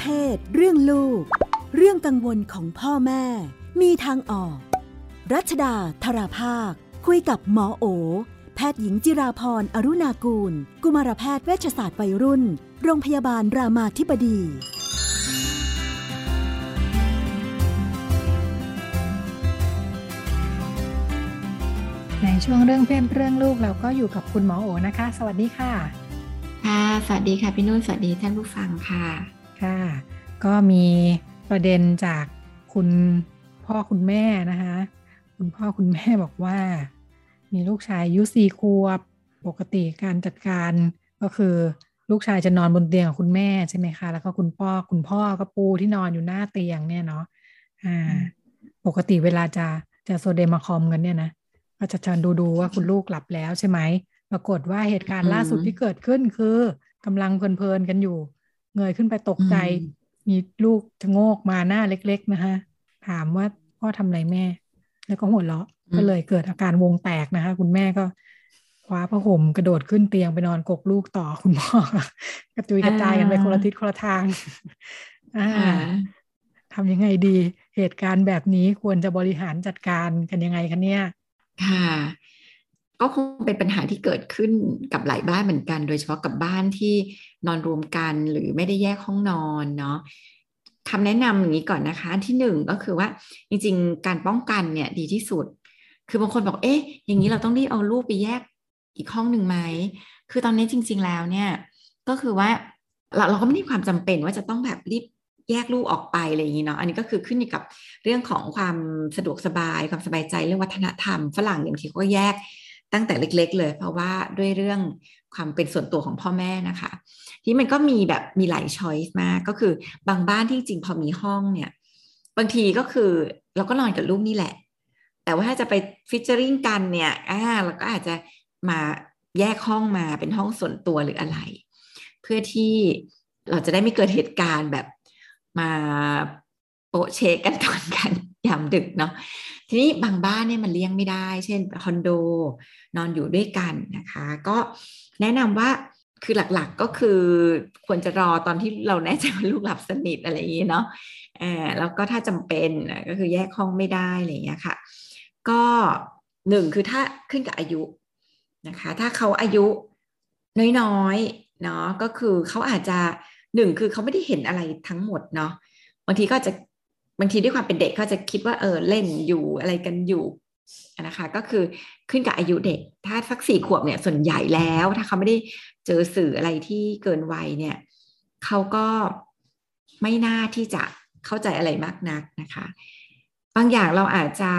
เพศ เรื่องลูก เรื่องกังวลของพ่อแม่ มีทางออก รัชดาธราภาค คุยกับหมอโอ แพทย์หญิงจิราพรอรุณากูล กุมารแพทย์เวชศาสตร์วัยรุ่น โรงพยาบาลรามาธิบดีในช่วงเรื่องเพศเรื่องลูกเราก็อยู่กับคุณหมอโอนะคะ สวัสดีค่ะ ค่ะ สวัสดีค่ะพี่นุ่นสวัสดีท่านผู้ฟังค่ะ ค่ะ ก็มีประเด็นจากคุณพ่อคุณแม่นะคะ คุณพ่อคุณแม่บอกว่า มีลูกชายอายุสี่ขวบปกติการจัดการก็คือลูกชายจะนอนบนเตียงกับคุณแม่ใช่ไหมคะ แล้วก็คุณพ่อคุณพ่อก็ปูที่นอนอยู่หน้าเตียงเนี่ยเนาะอ่า ปกติเวลาจะจะโซเดมาคอมกันเนี่ยนะก็จะเชิญดูดูว่าคุณลูกหลับแล้วใช่ไหมปรากฏว่าเหตุการณ์ล่าสุดที่เกิดขึ้นคือกำลังเพลินๆกันอยู่ เงยขึ้นไปตกใจ มีลูกชะโงกมาหน้าเล็ก ๆนะคะ ถามว่าพ่อทำอะไรแม่ แล้วก็หัวเราะก็เลยเกิดอาการวงแตกนะคะ คุณแม่ก็คว้าผ้าห่มกระโดดขึ้นเตียงไปนอนกกลูกต่อคุณพ่อกระจุยกระจายกันไปคนละทิศคนละทางอ่าทำยังไงดี เหตุการณ์แบบนี้ควรจะบริหารจัดการกันยังไงคะเนี่ย ค่ะ ก็คงเป็นปัญหาที่เกิดขึ้นกับหลายบ้านเหมือนกัน โดยเฉพาะกับบ้านที่นอนรวมกันหรือไม่ได้แยกห้องนอนเนาะคำแนะนำอย่างนี้ก่อนนะคะที่หนึ่งก็คือว่าจริงๆ การป้องกันเนี่ยดีที่สุด คือบางคนบอกเอ๊ะ อย่างนี้เราต้องรีบเอาลูกไปแยกอีกห้องหนึ่งไหมคือตอนนี้จริง ๆแล้วเนี่ยก็คือว่าเราเราก็ไม่ได้ความจำเป็นว่าจะต้องแบบรีบแยกลูกออกไปอะไรอย่างนี้เนาะ อันนี้ก็คือขึ้นอยู่กับเรื่องของความสะดวกสบายความสบายใจเรื่องวัฒนธรรม ฝรั่งอย่างที่ก็แยก ตั้งแต่เล็ก ๆ เลย เพราะว่าด้วยเรื่องความเป็นส่วนตัวของพ่อแม่นะคะ ที่มันก็มีแบบมีหลายช้อยส์มากก็คือบางบ้านที่จริงพอมีห้องเนี่ย บางทีก็คือเราก็นอนกับลูกนี่แหละ แต่ว่าถ้าจะไปฟิชเจอริงกันเนี่ยอ่าเราก็อาจจะมาแยกห้องมาเป็นห้องส่วนตัวหรืออะไร เพื่อที่เราจะได้ไม่เกิดเหตุการณ์แบบมาโปะเชกกันตอนกันยามดึกเนาะ ทีนี้บางบ้านเนี่ยมันเลี้ยงไม่ได้ เช่นคอนโดนอนอยู่ด้วยกันนะคะ ก็แนะนำว่าคือหลักๆก็คือควรจะรอตอนที่เราแน่ใจว่าลูกหลับสนิทอะไรอย่างนี้เนาะแล้วก็ถ้าจำเป็นก็คือแยกห้องไม่ได้อะไรอย่างเงี้ยค่ะ ก็หนึ่งคือถ้าขึ้นกับอายุนะคะ ถ้าเขาอายุน้อยๆเนาะก็คือเขาอาจจะหนึ่งคือเขาไม่ได้เห็นอะไรทั้งหมดเนาะบางทีก็จะ บางทีด้วยความเป็นเด็กเขาจะคิดว่าเออเล่นอยู่อะไรกันอยู่นะคะก็คือขึ้นกับอายุเด็ก ถ้าสักสี่ขวบเนี่ยส่วนใหญ่แล้ว ถ้าเขาไม่ได้เจอสื่ออะไรที่เกินวัยเนี่ยเขาก็ไม่น่าที่จะเข้าใจอะไรมากนักนะคะ บางอย่างเราอาจจะ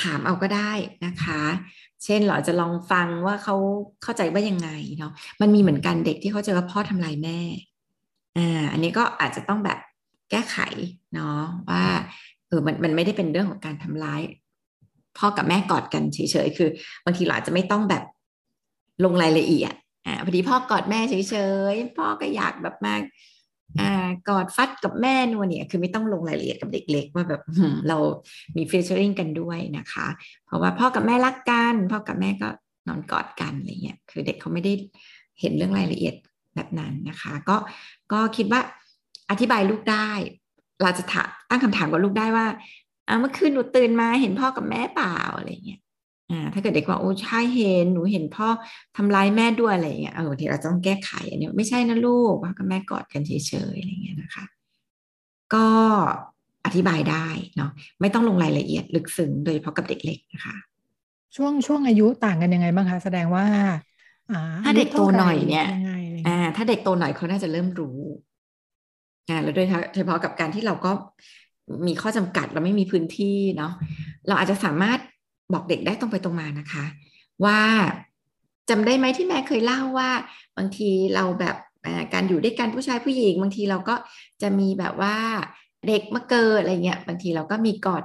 ถามเอาก็ได้นะคะ เช่นเราจะลองฟังว่าเขาเข้าใจว่ายังไงเนาะมันมีเหมือนกันเด็กที่เขาเจอว่าพ่อทำลายแม่อ่าอันนี้ก็อาจจะต้องแบบ แก้ไขเนาะว่าเออมันมันไม่ได้เป็นเรื่องของการทำร้าย พ่อกับแม่กอดกันเฉยๆคือบางทีเราอาจจะไม่ต้องแบบลงรายละเอียดอ่าพอดีพ่อกอดแม่เฉยๆพ่อก็อยากแบบมากอ่ากอดฟัดกับแม่นัวเนี่ยคือไม่ต้องลงรายละเอียดกับเด็กเล็กว่าแบบเรามีฟีเจอริงกันด้วยนะคะ เพราะว่าพ่อกับแม่รักกันพ่อกับแม่ก็นอนกอดกันอะไรเงี้ยคือเด็กเขาไม่ได้เห็นเรื่องรายละเอียดแบบนั้นนะคะ ก็ก็คิดว่า อธิบายลูกได้ เราจะตั้งคำถามกับลูกได้ว่าเมื่อคืนหนูตื่นมาเห็นพ่อกับแม่เปล่าอะไรเงี้ยอ่าถ้าเกิดเด็กว่าโอ้ใช่เห็นหนูเห็นพ่อทำร้ายแม่ด้วยอะไรเงี้ยเออทีเราต้องแก้ไขอันนี้ไม่ใช่นะลูกพ่อกับแม่กอดกันเฉยๆอะไรเงี้ยนะคะ ก็อธิบายได้เนาะไม่ต้องลงรายละเอียดลึกซึ้งโดยเฉพาะกับเด็กเล็กนะคะ ช่วงช่วงอายุต่างกันยังไงบ้างคะแสดงว่าถ้าเด็กโตหน่อยเนี่ยอ่าถ้าเด็กโตหน่อยเขาน่าจะเริ่มรู้อ่า แล้วโดยเฉพาะกับการที่เราก็มีข้อจำกัดเราไม่มีพื้นที่เนาะเราอาจจะสามารถบอกเด็กได้ตรงไปตรงมานะคะ ว่าจำได้ไหมที่แม่เคยเล่าว่า บางทีเราแบบการอยู่ด้วยกันผู้ชายผู้หญิง บางทีเราก็จะมีแบบว่าเด็กมาเกิดอะไรเงี้ยบางทีเราก็มีกอด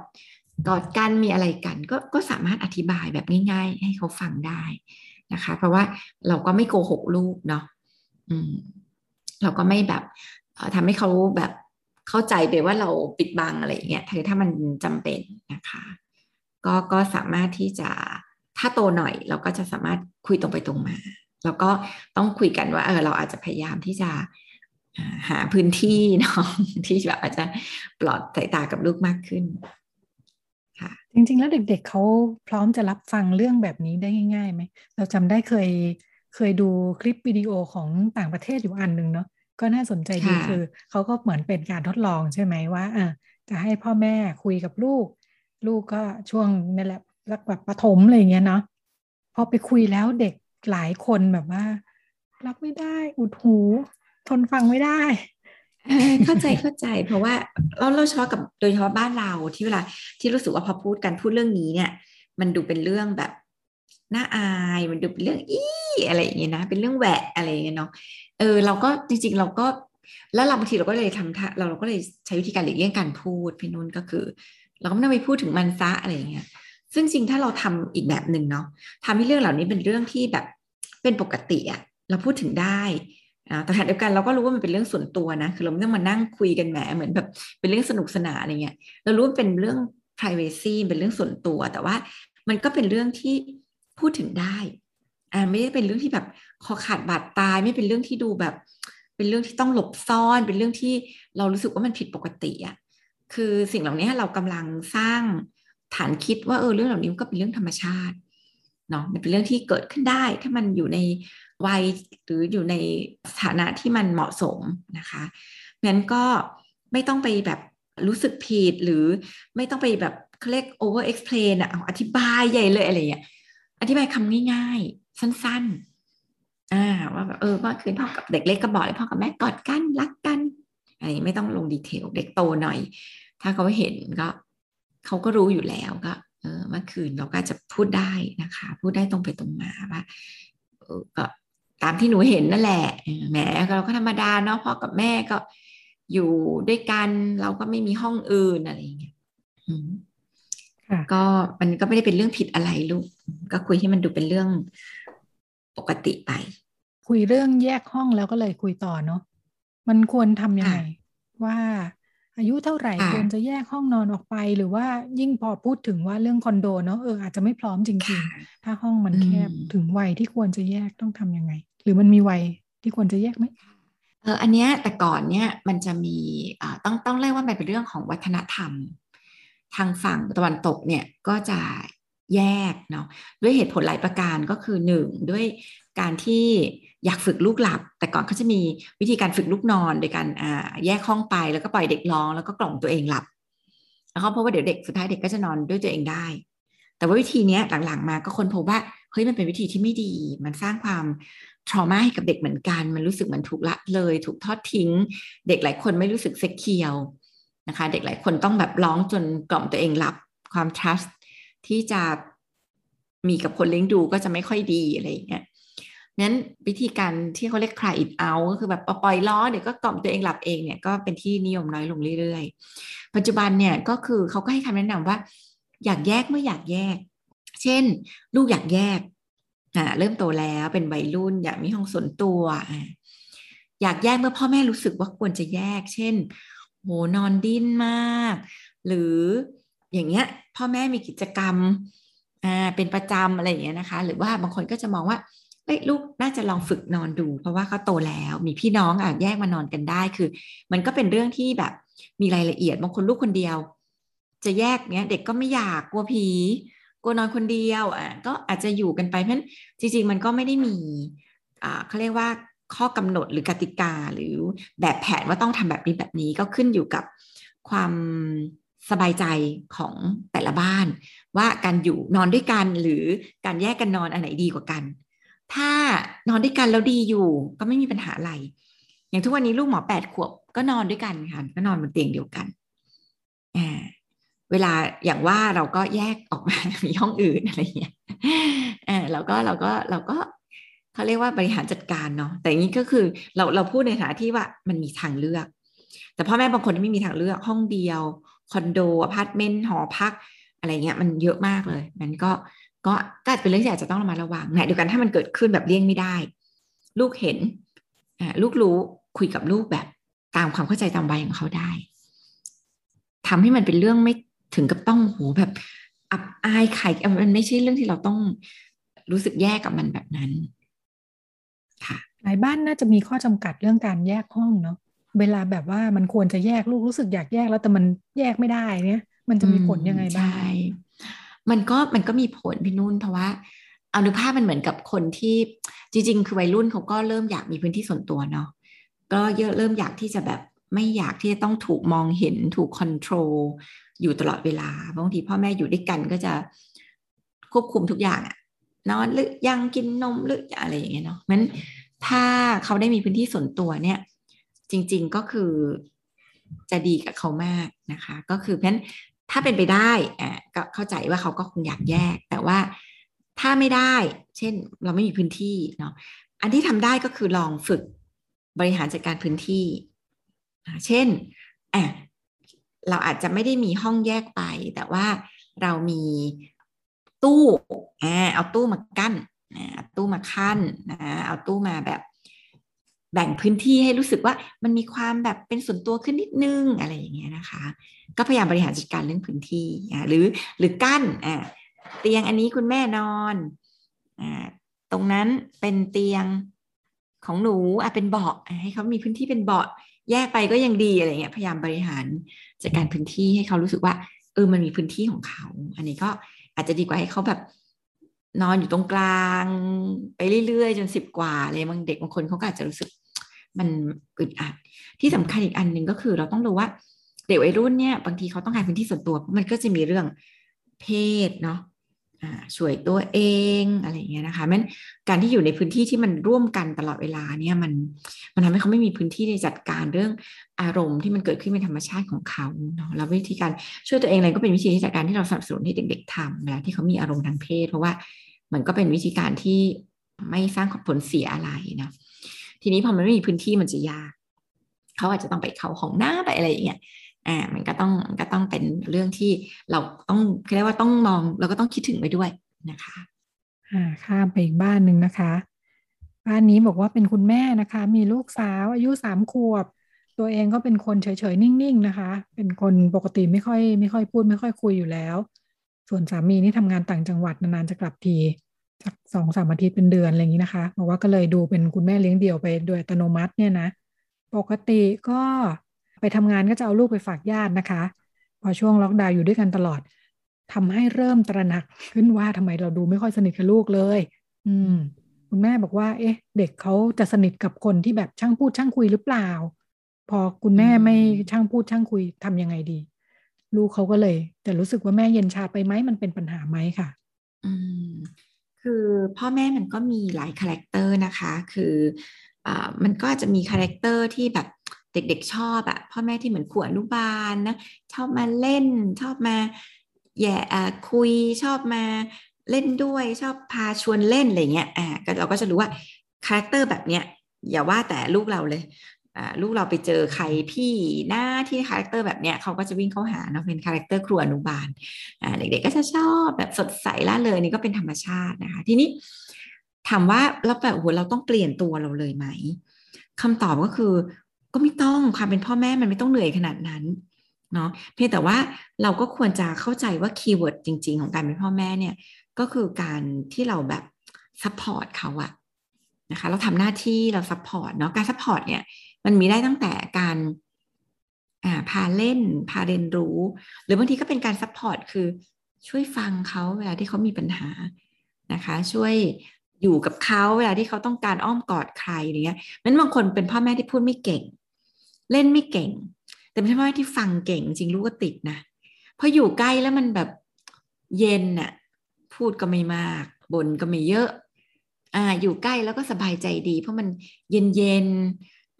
กอดกันมีอะไรกันก็ก็สามารถอธิบายแบบง่ายๆ ให้เขาฟังได้นะคะ เพราะว่าเราก็ไม่โกหกลูกเนาะอืมเราก็ไม่แบบ ทำให้เขาแบบเข้าใจไปว่าเราปิดบังอะไรเงี้ยถือถ้ามันจำเป็นนะคะ ก็ก็สามารถที่จะถ้าโตหน่อยเราก็จะสามารถคุยตรงไปตรงมา แล้วก็ต้องคุยกันว่าเออเราอาจจะพยายามที่จะหาพื้นที่เนาะที่แบบอาจจะปลอดสายตากับลูกมากขึ้นค่ะจริง ๆ แล้วเด็กๆเขาพร้อมจะรับฟังเรื่องแบบนี้ได้ง่ายๆไหมเราจำได้เคยเคยดูคลิปวิดีโอของต่างประเทศอยู่อันหนึ่งเนาะ ก็น่าสนใจดีคือเขาก็เหมือนเป็นการทดลองใช่ไหมว่าอ่าจะให้พ่อแม่คุยกับลูก ลูกก็ช่วงนั่นแหละรักแบบประถมอะไรเงี้ยเนาะพอไปคุยแล้วเด็กหลายคนแบบว่า รับไม่ได้อุดหู ทนฟังไม่ได้เข้าใจเข้าใจ เพราะว่าเราเราชอบกับโดยเฉพาะบ้านเราที่เวลาที่รู้สึกว่าพอพูดกันพูดเรื่องนี้เนี่ย มันดูเป็นเรื่องแบบ น่าอายมันดูเป็นเรื่องอี้อะไรอย่างเงี้ยนะ เป็นเรื่องแหวะอะไรอย่างเงี้ยเนาะเออเราก็จริง ๆ เราก็แล้วเราบางทีเราก็เลยทำเราเราก็เลยใช้วิธีการหลีกเลี่ยงการพูดพี่นุ่นก็คือ เราก็ไม่ต้องไปพูดถึงมันซะอะไรอย่างเงี้ยซึ่งจริงถ้าเราทำอีกแบบหนึ่งเนาะทำให้เรื่องเหล่านี้เป็นเรื่องที่แบบเป็นปกติอะเราพูดถึงได้แต่ขณะเดียวกันเราก็รู้ว่ามันเป็นเรื่องส่วนตัวนะคือเราไม่ต้องมานั่งคุยกันแหมเหมือนแบบเป็นเรื่องสนุกสนานอะไรเงี้ยเรารู้ว่าเป็นเรื่อง privacy เป็นเรื่องส่วนตัวแต่ว่ามันก็เป็นเรื่องที่ พูดถึงได้อ่าไม่ได้เป็นเรื่องที่แบบคอขาดบาดตายไม่เป็นเรื่องที่ดูแบบ เป็นเรื่องที่ต้องหลบซ่อน เป็นเรื่องที่เรารู้สึกว่ามันผิดปกติอะ่ะคือสิ่งเหล่านี้เรากำลังสร้างฐานคิดว่าเออเรื่องเหล่านี้ก็เป็นเรื่องธรรมชาติเนาะมันเป็นเรื่องที่เกิดขึ้นได้ ถ้ามันอยู่ในวัยหรืออยู่ในสถานะที่มันเหมาะสมนะคะงั้นก็ไม่ต้องไปแบบรู้สึกผิดหรือไม่ต้องไปแบบเขาเรียก over explain อะอธิบายใหญ่เลยอะไรอย่างเงี้ย อธิบายคำง่ายๆ สั้นๆอ่าว่าแบบเออเมื่อคืนพ่อกับเด็กเล็กก็บอกเลยพ่อกับแม่กอดกันรักกันอะไรไม่ต้องลงดีเทลเด็กโตหน่อย ถ้าเขาเห็นก็เขาก็รู้อยู่แล้วก็เออเมื่อคืนเราก็จะพูดได้นะคะ พูดได้ตรงไปตรงมาว่าเออก็ตามที่หนูเห็นนั่นแหละแหมเราก็ธรรมดาเนาะพ่อกับแม่ก็อยู่ด้วยกันเราก็ไม่มีห้องอื่นอะไรอย่างเงี้ย ก็มันก็ไม่ได้เป็นเรื่องผิดอะไรลูก ก็คุยให้มันดูเป็นเรื่องปกติไป คุยเรื่องแยกห้องแล้วก็เลยคุยต่อเนาะมันควรทำยังไง ว่าอายุเท่าไหร่ควรจะแยกห้องนอนออกไป หรือว่ายิ่งพอพูดถึงว่าเรื่องคอนโดเนาะเอออาจจะไม่พร้อมจริงๆ ถ้าห้องมันแคบถึงวัยที่ควรจะแยกต้องทํำยังไง หรือมันมีวัยที่ควรจะแยกไหมเอออันเนี้ยแต่ก่อนเนี้ยมันจะมีอ่าต้องต้องเรียกว่ามันเป็นเรื่องของวัฒนธรรม ทางฝั่งตะวันตกเนี่ยก็จะแยกเนาะด้วยเหตุผลหลายประการก็คือหนึ่งด้วยการที่อยากฝึกลูกหลับ แต่ก่อนเขาจะมีวิธีการฝึกลูกนอนโดยการอ่าแยกห้องไปแล้วก็ปล่อยเด็กร้องแล้วก็กล่อมตัวเองหลับแล้วเขาพบว่าเดี๋ยวเด็กสุดท้ายเด็กก็จะนอนด้วยตัวเองได้ แต่ว่าวิธีนี้หลังๆมาก็คนพบว่าเฮ้ยมันเป็นวิธีที่ไม่ดี มันสร้างความทรมาให้กับเด็กเหมือนกัน มันรู้สึกเหมันถูกละเลย ถูกทอดทิ้ง เด็กหลายคนไม่รู้สึกเซ็กเคียว นะคะ เด็กหลายคนต้องแบบร้องจนกล่อมตัวเองหลับความ trust ที่จะมีกับคนเลี้ยงดูก็จะไม่ค่อยดีอะไรอย่างเงี้ยนั้นวิธีการที่เขาเรียก cry it out ก็คือแบบปล่อยล้อเดี๋ยวก็กล่อมตัวเองหลับเองเนี่ยก็เป็นที่นิยมน้อยลงเรื่อยๆ ปัจจุบันเนี่ยก็คือเขาก็ให้คำแนะนำว่า อยากแยกเมื่ออยากแยก เช่น ลูกอยากแยกอ่าเริ่มโตแล้วเป็นวัยรุ่น อยากมีห้องส่วนตัวอ่าอยากแยกเมื่อพ่อแม่รู้สึกว่าควรจะแยก เช่น โหนอนดิ้นมาก หรืออย่างเงี้ยพ่อแม่มีกิจกรรมอ่าเป็นประจำอะไรอย่างเงี้ยนะคะ หรือว่าบางคนก็จะมองว่าเอ้ลูกน่าจะลองฝึกนอนดู เพราะว่าเขาโตแล้วมีพี่น้องอะแยกมานอนกันได้คือ มันก็เป็นเรื่องที่แบบมีรายละเอียดบางคนลูกคนเดียว จะแยกเนี้ย เด็กก็ไม่อยากกลัวผีกลัวนอนคนเดียวอะก็อาจจะอยู่กันไปเพราะฉะนั้นจริง ๆ มันก็ไม่ได้มีอ่าเขาเรียกว่า ข้อกำหนดหรือกติกาหรือแบบแผนว่าต้องทำแบบนี้แบบนี้ก็ขึ้นอยู่กับความสบายใจของแต่ละบ้าน ว่าการอยู่นอนด้วยกันหรือการแยกกันนอนอันไหนดีกว่ากัน ถ้านอนด้วยกันแล้วดีอยู่ก็ไม่มีปัญหาอะไร อย่างทุกวันนี้ลูกหมอแปดขวบก็นอนด้วยกันค่ะก็นอนบนเตียงเดียวกันอ่าเวลาอย่างว่าเราก็แยกออกมามีห้องอื่นอะไรเงี้ยอ่าเราก็เราก็เราก็ เขาเรียกว่าบริหารจัดการเนาะแต่อย่างนี้ก็คือเราเราพูดในฐานะที่ว่ามันมีทางเลือก แต่พ่อแม่บางคนที่ไม่มีทางเลือกห้องเดียวคอนโดอพาร์ตเมนต์หอพัก อะไรเงี้ยมันเยอะมากเลยนั้นก็ก็ก็เป็นเรื่องที่อาจจะต้องระมัดระวังนะเดียวกันถ้ามันเกิดขึ้นแบบเลี่ยงไม่ได้ ลูกเห็นลูกรู้คุยกับลูกแบบตามความเข้าใจตามวัยของเขาได้ทำให้มันเป็นเรื่องไม่ถึงกับต้องโหแบบอับอายใครมันไม่ใช่เรื่องที่เราต้องรู้สึกแย่กับมันแบบนั้น ลายบ้านน่าจะมีข้อจำกัดเรื่องการแยกห้องเนาะเวลาแบบว่ามันควรจะแยกลูกรู้สึกอยากแยกแล้วแต่มันแยกไม่ได้เนี่ย มันจะมีผลยังไงบ้างมันก็มันก็มีผลพี่นุ่นเพราะว่าเอาดูภาพมันเหมือนกับคนที่จริง ๆ คือวัยรุ่นเขาก็เริ่มอยากมีพื้นที่ส่วนตัวเนาะก็เยอะเริ่มอยากที่จะแบบไม่อยากที่จะต้องถูกมองเห็นถูกคอนโทรลอยู่ตลอดเวลาบางทีพ่อแม่อยู่ด้วยกันก็จะควบคุมทุกอย่างอะนอนหรือยังกินนมหรืออะไรอย่างเงี้ยเนาะมัน ถ้าเขาได้มีพื้นที่ส่วนตัวเนี่ย จริง ๆก็คือจะดีกับเขามากนะคะ ก็คือเพราะฉะนั้นถ้าเป็นไปได้อ่าก็เข้าใจว่าเขาก็คงอยากแยก แต่ว่าถ้าไม่ได้ เช่นเราไม่มีพื้นที่เนาะอันที่ทำได้ก็คือลองฝึกบริหารจัดการพื้นที่ เช่นอะเราอาจจะไม่ได้มีห้องแยกไป แต่ว่าเรามีตู้อ่าเอาตู้มากั้น อ่าตู้มาขั้นนะเอาตู้มาแบบแบ่งพื้นที่ให้รู้สึกว่ามันมีความแบบเป็นส่วนตัวขึ้นนิดนึงอะไรอย่างเงี้ยนะคะ ก็พยายามบริหารจัดการเรื่องพื้นที่อ่าหรือหรือกั้นอ่าเตียงอันนี้คุณแม่นอนอ่าตรงนั้นเป็นเตียงของหนูอะเป็นเบาะให้เขามีพื้นที่เป็นเบาะแยกไปก็ยังดีอะไรเงี้ยพยายามบริหารจัดการพื้นที่ให้เขารู้สึกว่าเออมันมีพื้นที่ของเขา อันนี้ก็อาจจะดีกว่าให้เขาแบบ นอนอยู่ตรงกลาง ไปเรื่อยๆ จนสิบกว่าเลยบางเด็กบางคนเขาก็อาจจะรู้สึกมันอึดอัด ที่สำคัญอีกอันหนึ่งก็คือ เราต้องรู้ว่าเด็กวัยรุ่นเนี่ยบางทีเขาต้องการพื้นที่ส่วนตัวมันก็จะมีเรื่องเพศเนาะช่วยตัวเองอะไรอย่างเงี้ยนะคะมันการที่อยู่ในพื้นที่ที่มันร่วมกันตลอดเวลาเนี่ยมันมันทำให้เขาไม่มีพื้นที่ในจัดการเรื่องอารมณ์ที่มันเกิดขึ้นเป็นธรรมชาติของเขาเนาะแล้ววิธีการช่วยตัวเองอะไรก็เป็นวิธีที่จัดการที่เราสนับสนุนให้เด็ก ๆทำเวลาที่เขามีอารมณ์ทางเพศ เพราะว่า มันก็เป็นวิธีการที่ไม่สร้างผลเสียอะไรนะทีนี้พอมันไม่มีพื้นที่มันจะยากเขาอาจจะต้องไปเข้าห้องน้าไปอะไรอย่างเงี้ยอ่ามันก็ต้องก็ต้องเป็นเรื่องที่เราต้องเรียกว่าต้องมองเราก็ต้องคิดถึงไปด้วยนะคะอ่าข้ามไปอีกบ้านหนึ่งนะคะ บ้านนี้บอกว่าเป็นคุณแม่นะคะ มีลูกสาวอายุสามขวบ ตัวเองก็เป็นคนเฉยๆนิ่งๆนะคะ เป็นคนปกติไม่ค่อยไม่ค่อยพูดไม่ค่อยคุยอยู่แล้ว ส่วนสามีนี่ทำงานต่างจังหวัดนานๆจะกลับทีสักสองสามอาทิตย์เป็นเดือนอะไรอย่างนี้นะคะบอกว่าก็เลยดูเป็นคุณแม่เลี้ยงเดี่ยวไปโดยอัตโนมัติเนี่ยนะ ปกติก็ไปทำงานก็จะเอาลูกไปฝากญาตินะคะ พอช่วงล็อกดาวน์อยู่ด้วยกันตลอดทำให้เริ่มตระหนักขึ้นว่าทำไมเราดูไม่ค่อยสนิทกับลูกเลย อืม คุณแม่บอกว่า เอ๊ะ เด็กเขาจะสนิทกับคนที่แบบช่างพูดช่างคุยหรือเปล่า พอคุณแม่ไม่ช่างพูดช่างคุยทำยังไงดี ลูกเขาก็เลย แต่รู้สึกว่าแม่เย็นชาไปไหมมันเป็นปัญหาไหมค่ะ อืมคือพ่อแม่มันก็มีหลาย character นะคะ คืออ่ามันก็จะมี character ที่แบบเด็กๆชอบอะพ่อแม่ที่เหมือนครูอนุบาลนะชอบมาเล่น ชอบมาแหย่คุยชอบมาเล่นด้วยชอบพาชวนเล่นอะไรเงี้ยอ่าเราก็จะรู้ว่า character แบบเนี้ยอย่าว่าแต่ลูกเราเลย ลูกเราไปเจอใครพี่หน้าที่ character แบบเนี้ยเขาก็จะวิ่งเข้าหาเนาะเป็น character ครูอนุบาลเด็กๆก็จะชอบแบบสดใสร่าเริงนี่ก็เป็นธรรมชาตินะคะทีนี้ถามว่าเราแบบโอ้โหเราต้องเปลี่ยนตัวเราเลยไหมคำตอบก็คือก็ไม่ต้องความเป็นพ่อแม่มันไม่ต้องเหนื่อยขนาดนั้นเนาะเพียงแต่ว่าเราก็ควรจะเข้าใจว่า keyword จริง ๆ ของการเป็นพ่อแม่เนี่ยก็คือการที่เราแบบ support เขาอะนะคะเราทำหน้าที่เรา support เนาะการ support เนี่ย มันมีได้ตั้งแต่การพาเล่น พาเรียนรู้ หรือบางทีก็เป็นการ support คือช่วยฟังเขาเวลาที่เขามีปัญหานะคะ ช่วยอยู่กับเขาเวลาที่เขาต้องการอ้อมกอดใครอย่างเงี้ยนั้นบางคนเป็นพ่อแม่ที่พูดไม่เก่ง เล่นไม่เก่ง แต่เป็นพ่อแม่ที่ฟังเก่งจริงลูกก็ติดนะพออยู่ใกล้แล้วมันแบบเย็นน่ะพูดก็ไม่มากบ่นก็ไม่เยอะ อ่า อยู่ใกล้แล้วก็สบายใจดี เพราะมันเย็นเย็น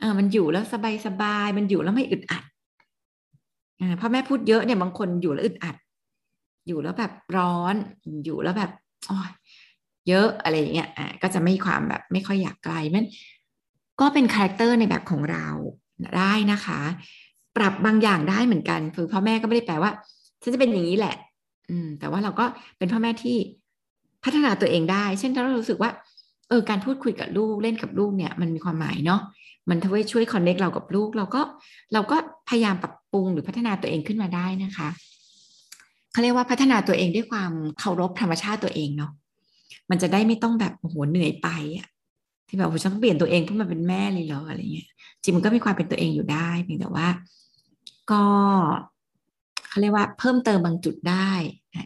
อ่ามันอยู่แล้วสบายสบายมันอยู่แล้วไม่อึดอัดอ่าพ่อแม่พูดเยอะเนี่ยบางคนอยู่แล้วอึดอัด อยู่แล้วแบบร้อนอยู่แล้วแบบอ๋อเยอะอะไรอย่างเงี้ยอ่าก็จะไม่ความแบบไม่ค่อยอยากไกลมันก็เป็น character ในแบบของเราได้นะคะ ปรับบางอย่างได้เหมือนกันคือพ่อแม่ก็ไม่ได้แปลว่าฉันจะเป็นอย่างนี้แหละ อืม แต่ว่าเราก็เป็นพ่อแม่ที่พัฒนาตัวเองได้ เช่นถ้าเรารู้สึกว่า เออการพูดคุยกับลูกเล่นกับลูกเนี่ย มันมีความหมายเนาะ มันทำให้ช่วย connect เรากับลูก เราก็เราก็พยายามปรับปรุงหรือพัฒนาตัวเองขึ้นมาได้นะคะเขาเรียกว่าพัฒนาตัวเองด้วยความเคารพธรรมชาติตัวเองเนาะมันจะได้ไม่ต้องแบบโอ้โหเหนื่อยไปอะที่แบบฉันต้องเปลี่ยนตัวเองเพื่อมาเป็นแม่เลยเหรออะไรเงี้ยจริงมันก็มีความเป็นตัวเองอยู่ได้เพียงแต่ว่า ก็เขาเรียกว่าเพิ่มเติมบางจุดได้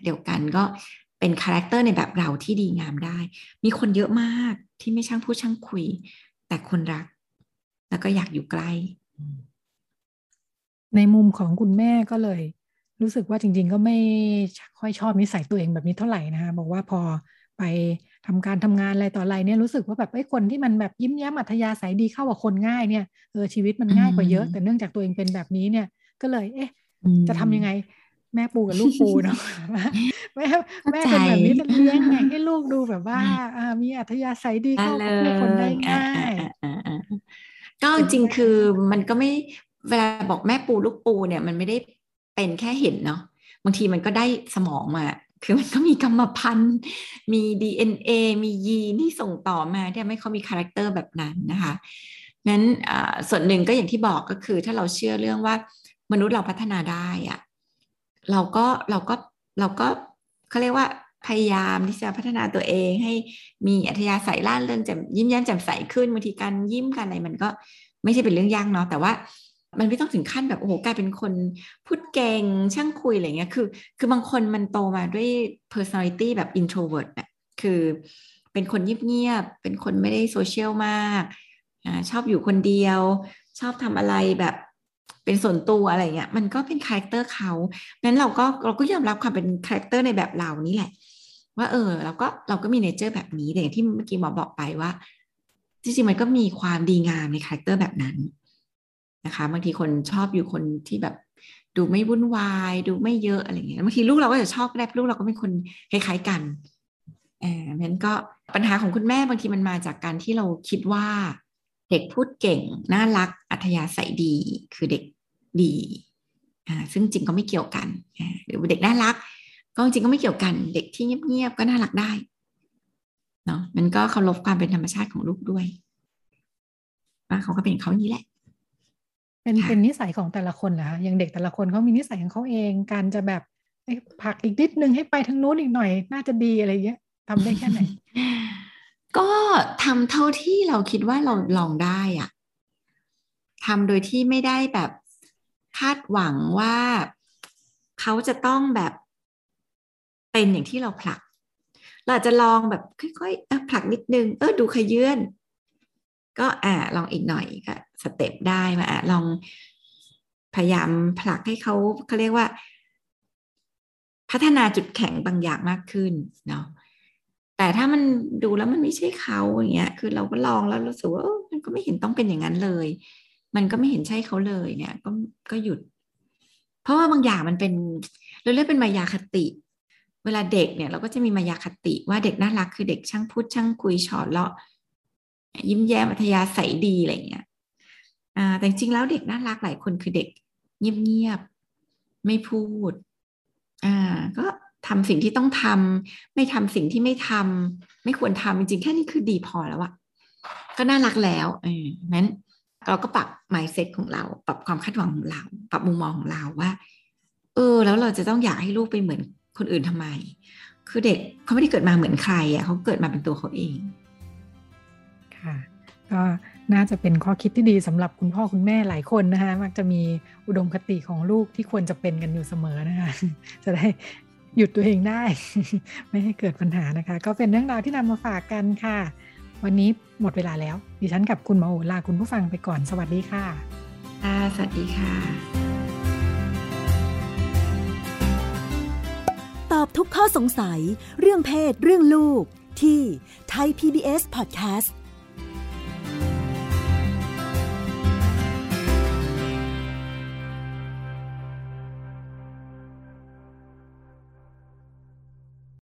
เดียวกันก็เป็น character ในแบบเราที่ดีงามได้ มีคนเยอะมากที่ไม่ช่างพูดช่างคุย แต่คนรัก แล้วก็อยากอยู่ใกล้ ในมุมของคุณแม่ก็เลย รู้สึกว่าจริง ๆ ก็ไม่ค่อยชอบนิสัยตัวเองแบบนี้เท่าไหร่นะคะบอกว่าพอไปทำการทำงานอะไรต่ออะไรเนี่ยรู้สึกว่าแบบไอ้คนที่มันแบบยิ้มแย้มอัธยาศัยดีเข้ากับคนง่ายเนี่ยเออชีวิตมันง่ายกว่าเยอะ แต่เนื่องจากตัวเองเป็นแบบนี้เนี่ย ก็เลย เอ๊ะ จะทำยังไงแม่ปูกับลูกปูเนาะแม่แม่เป็นแบบนี้จะเลี้ยงไงให้ลูกดูแบบว่าอ่ามีอัธยาศัยดีเข้ากับคนได้ง่าย ก็จริงคือมันก็ไม่เวลาบอกแม่ปูลูกปูเนี่ยมันไม่ได้เป็นแค่เห็นเนาะบางทีมันก็ได้สมองมาคือมันก็มีกรรมพันธุ์ มี DNA มียีนที่ส่งต่อมาที่ทำให้เขามีคาแรคเตอร์แบบนั้นนะคะนั้นส่วนหนึ่งก็อย่างที่บอกก็คือถ้าเราเชื่อเรื่องว่ามนุษย์เราพัฒนาได้อะเราก็เราก็เราก็เขาเรียกว่า พยายามที่จะพัฒนาตัวเองให้มีอัธยาศัยร่าเริงแจ่มยิ้มแย้มแจ่มใสขึ้นบางทีการยิ้มกันอะไรมันก็ไม่ใช่เป็นเรื่องยากเนาะแต่ว่ามันไม่ต้องถึงขั้นแบบโอ้โหกลายเป็นคนพูดเก่งช่างคุยอะไรเงี้ยคือ คือบางคนมันโตมาด้วย personality แบบ introvert เนี่ยคือเป็นคนเงียบๆเป็นคนไม่ได้โซเชียลมากอชอบอยู่คนเดียว ชอบทำอะไรแบบเป็นส่วนตัวอะไรเงี้ยมันก็เป็น character เขานั้นเราก็เราก็ยอมรับความเป็น character ในแบบเรานี่แหละ ว่าเออเราก็เราก็มี nature แบบนี้แต่อย่างที่เมื่อกี้หมอบอกไปว่า จริงๆมันก็มีความดีงามใน character แบบนั้นนะคะบางทีคนชอบอยู่คนที่แบบดูไม่วุ่นวาย ดูไม่เยอะอะไรเงี้ยบางทีลูกเราก็จะชอบก็ได้ลูกเราก็เป็นคนคล้ายๆกันอ่านั้นก็ปัญหาของคุณแม่บางทีมันมาจากการที่เราคิดว่า เด็กพูดเก่ง น่ารักอัธยาศัยดีคือเด็กดีอ่าซึ่งจริงก็ไม่เกี่ยวกันหรือเด็กน่ารัก ก็จริงก็ไม่เกี่ยวกันเด็กที่เงียบๆก็น่ารักได้เนาะมันก็เคารพความเป็นธรรมชาติของลูกด้วยว่าเขาก็เป็นเขานี้แหละ เป็นเป็นนิสัยของแต่ละคนเหรอคะอย่างเด็กแต่ละคนเขามีนิสัยของเขาเอง การจะแบบผักอีกนิดนึงให้ไปทางนู้นอีกหน่อย น่าจะดีอะไรเงี้ยทำได้แค่ไหน ก็ทำเท่าที่เราคิดว่าเราลองได้อะทำโดยที่ไม่ได้แบบคาดหวังว่าเขาจะต้องแบบ เป็นอย่างที่เราผลัก เราจจะลองแบบค่อยๆผลักนิดนึง เออดูขยื่นก็อ่าลองอีกหน่อยก็สเต็ปได้มาอ่าลองพยายามผลักให้เขาเขาเรียกว่า พัฒนาจุดแข็งบางอย่างมากขึ้นเนาะแต่ถ้ามันดูแล้วมันไม่ใช่เขาอย่างเงี้ย คือเราก็ลองแล้วรู้สึกว่ามันก็ไม่เห็นต้องเป็นอย่างนั้นเลย มันก็ไม่เห็นใช่เขาเลยเนี่ย ก็ก็หยุด เพราะว่าบางอย่างมันเป็นเราเรียกเป็นมายาคติ เวลาเด็กเนี่ยเราก็จะมีมายาคติว่าเด็กน่ารักคือเด็กช่างพูดช่างคุยฉอดเลาะยิ้มแย้มอัธยาศัยดีอะไรเงี้ยแต่จริงแล้วเด็กน่ารักหลายคนคือเด็กเงียบๆไม่พูดอ่าก็ทำสิ่งที่ต้องทำไม่ทำสิ่งที่ไม่ทำไม่ควรทำจริงๆแค่นี้คือดีพอแล้วอะก็น่ารักแล้วเออนั้นเราก็ปรับ mindset ของเรา ปรับความคาดหวังของเรา ปรับมุมมองของเราว่า เออ แล้วเราจะต้องอยากให้ลูกไปเหมือน คนอื่นทำไม คือเด็กเขาไม่ได้เกิดมาเหมือนใครอะเขาเกิดมาเป็นตัวเขาเอง ค่ะ ก็น่าจะเป็นข้อคิดที่ดีสำหรับคุณพ่อคุณแม่หลายคนนะคะมักจะมีอุดมคติของลูกที่ควรจะเป็นกันอยู่เสมอนะคะ จะได้หยุดตัวเองได้ ไม่ให้เกิดปัญหานะคะ ก็เป็นเรื่องราวที่นำมาฝากกันค่ะ วันนี้หมดเวลาแล้ว ดิฉันกับคุณหมอโอลาคุณผู้ฟังไปก่อนสวัสดีค่ะค่ะสวัสดีค่ะ ทุกข้อสงสัย เรื่องเพศ เรื่องลูก ที่ไ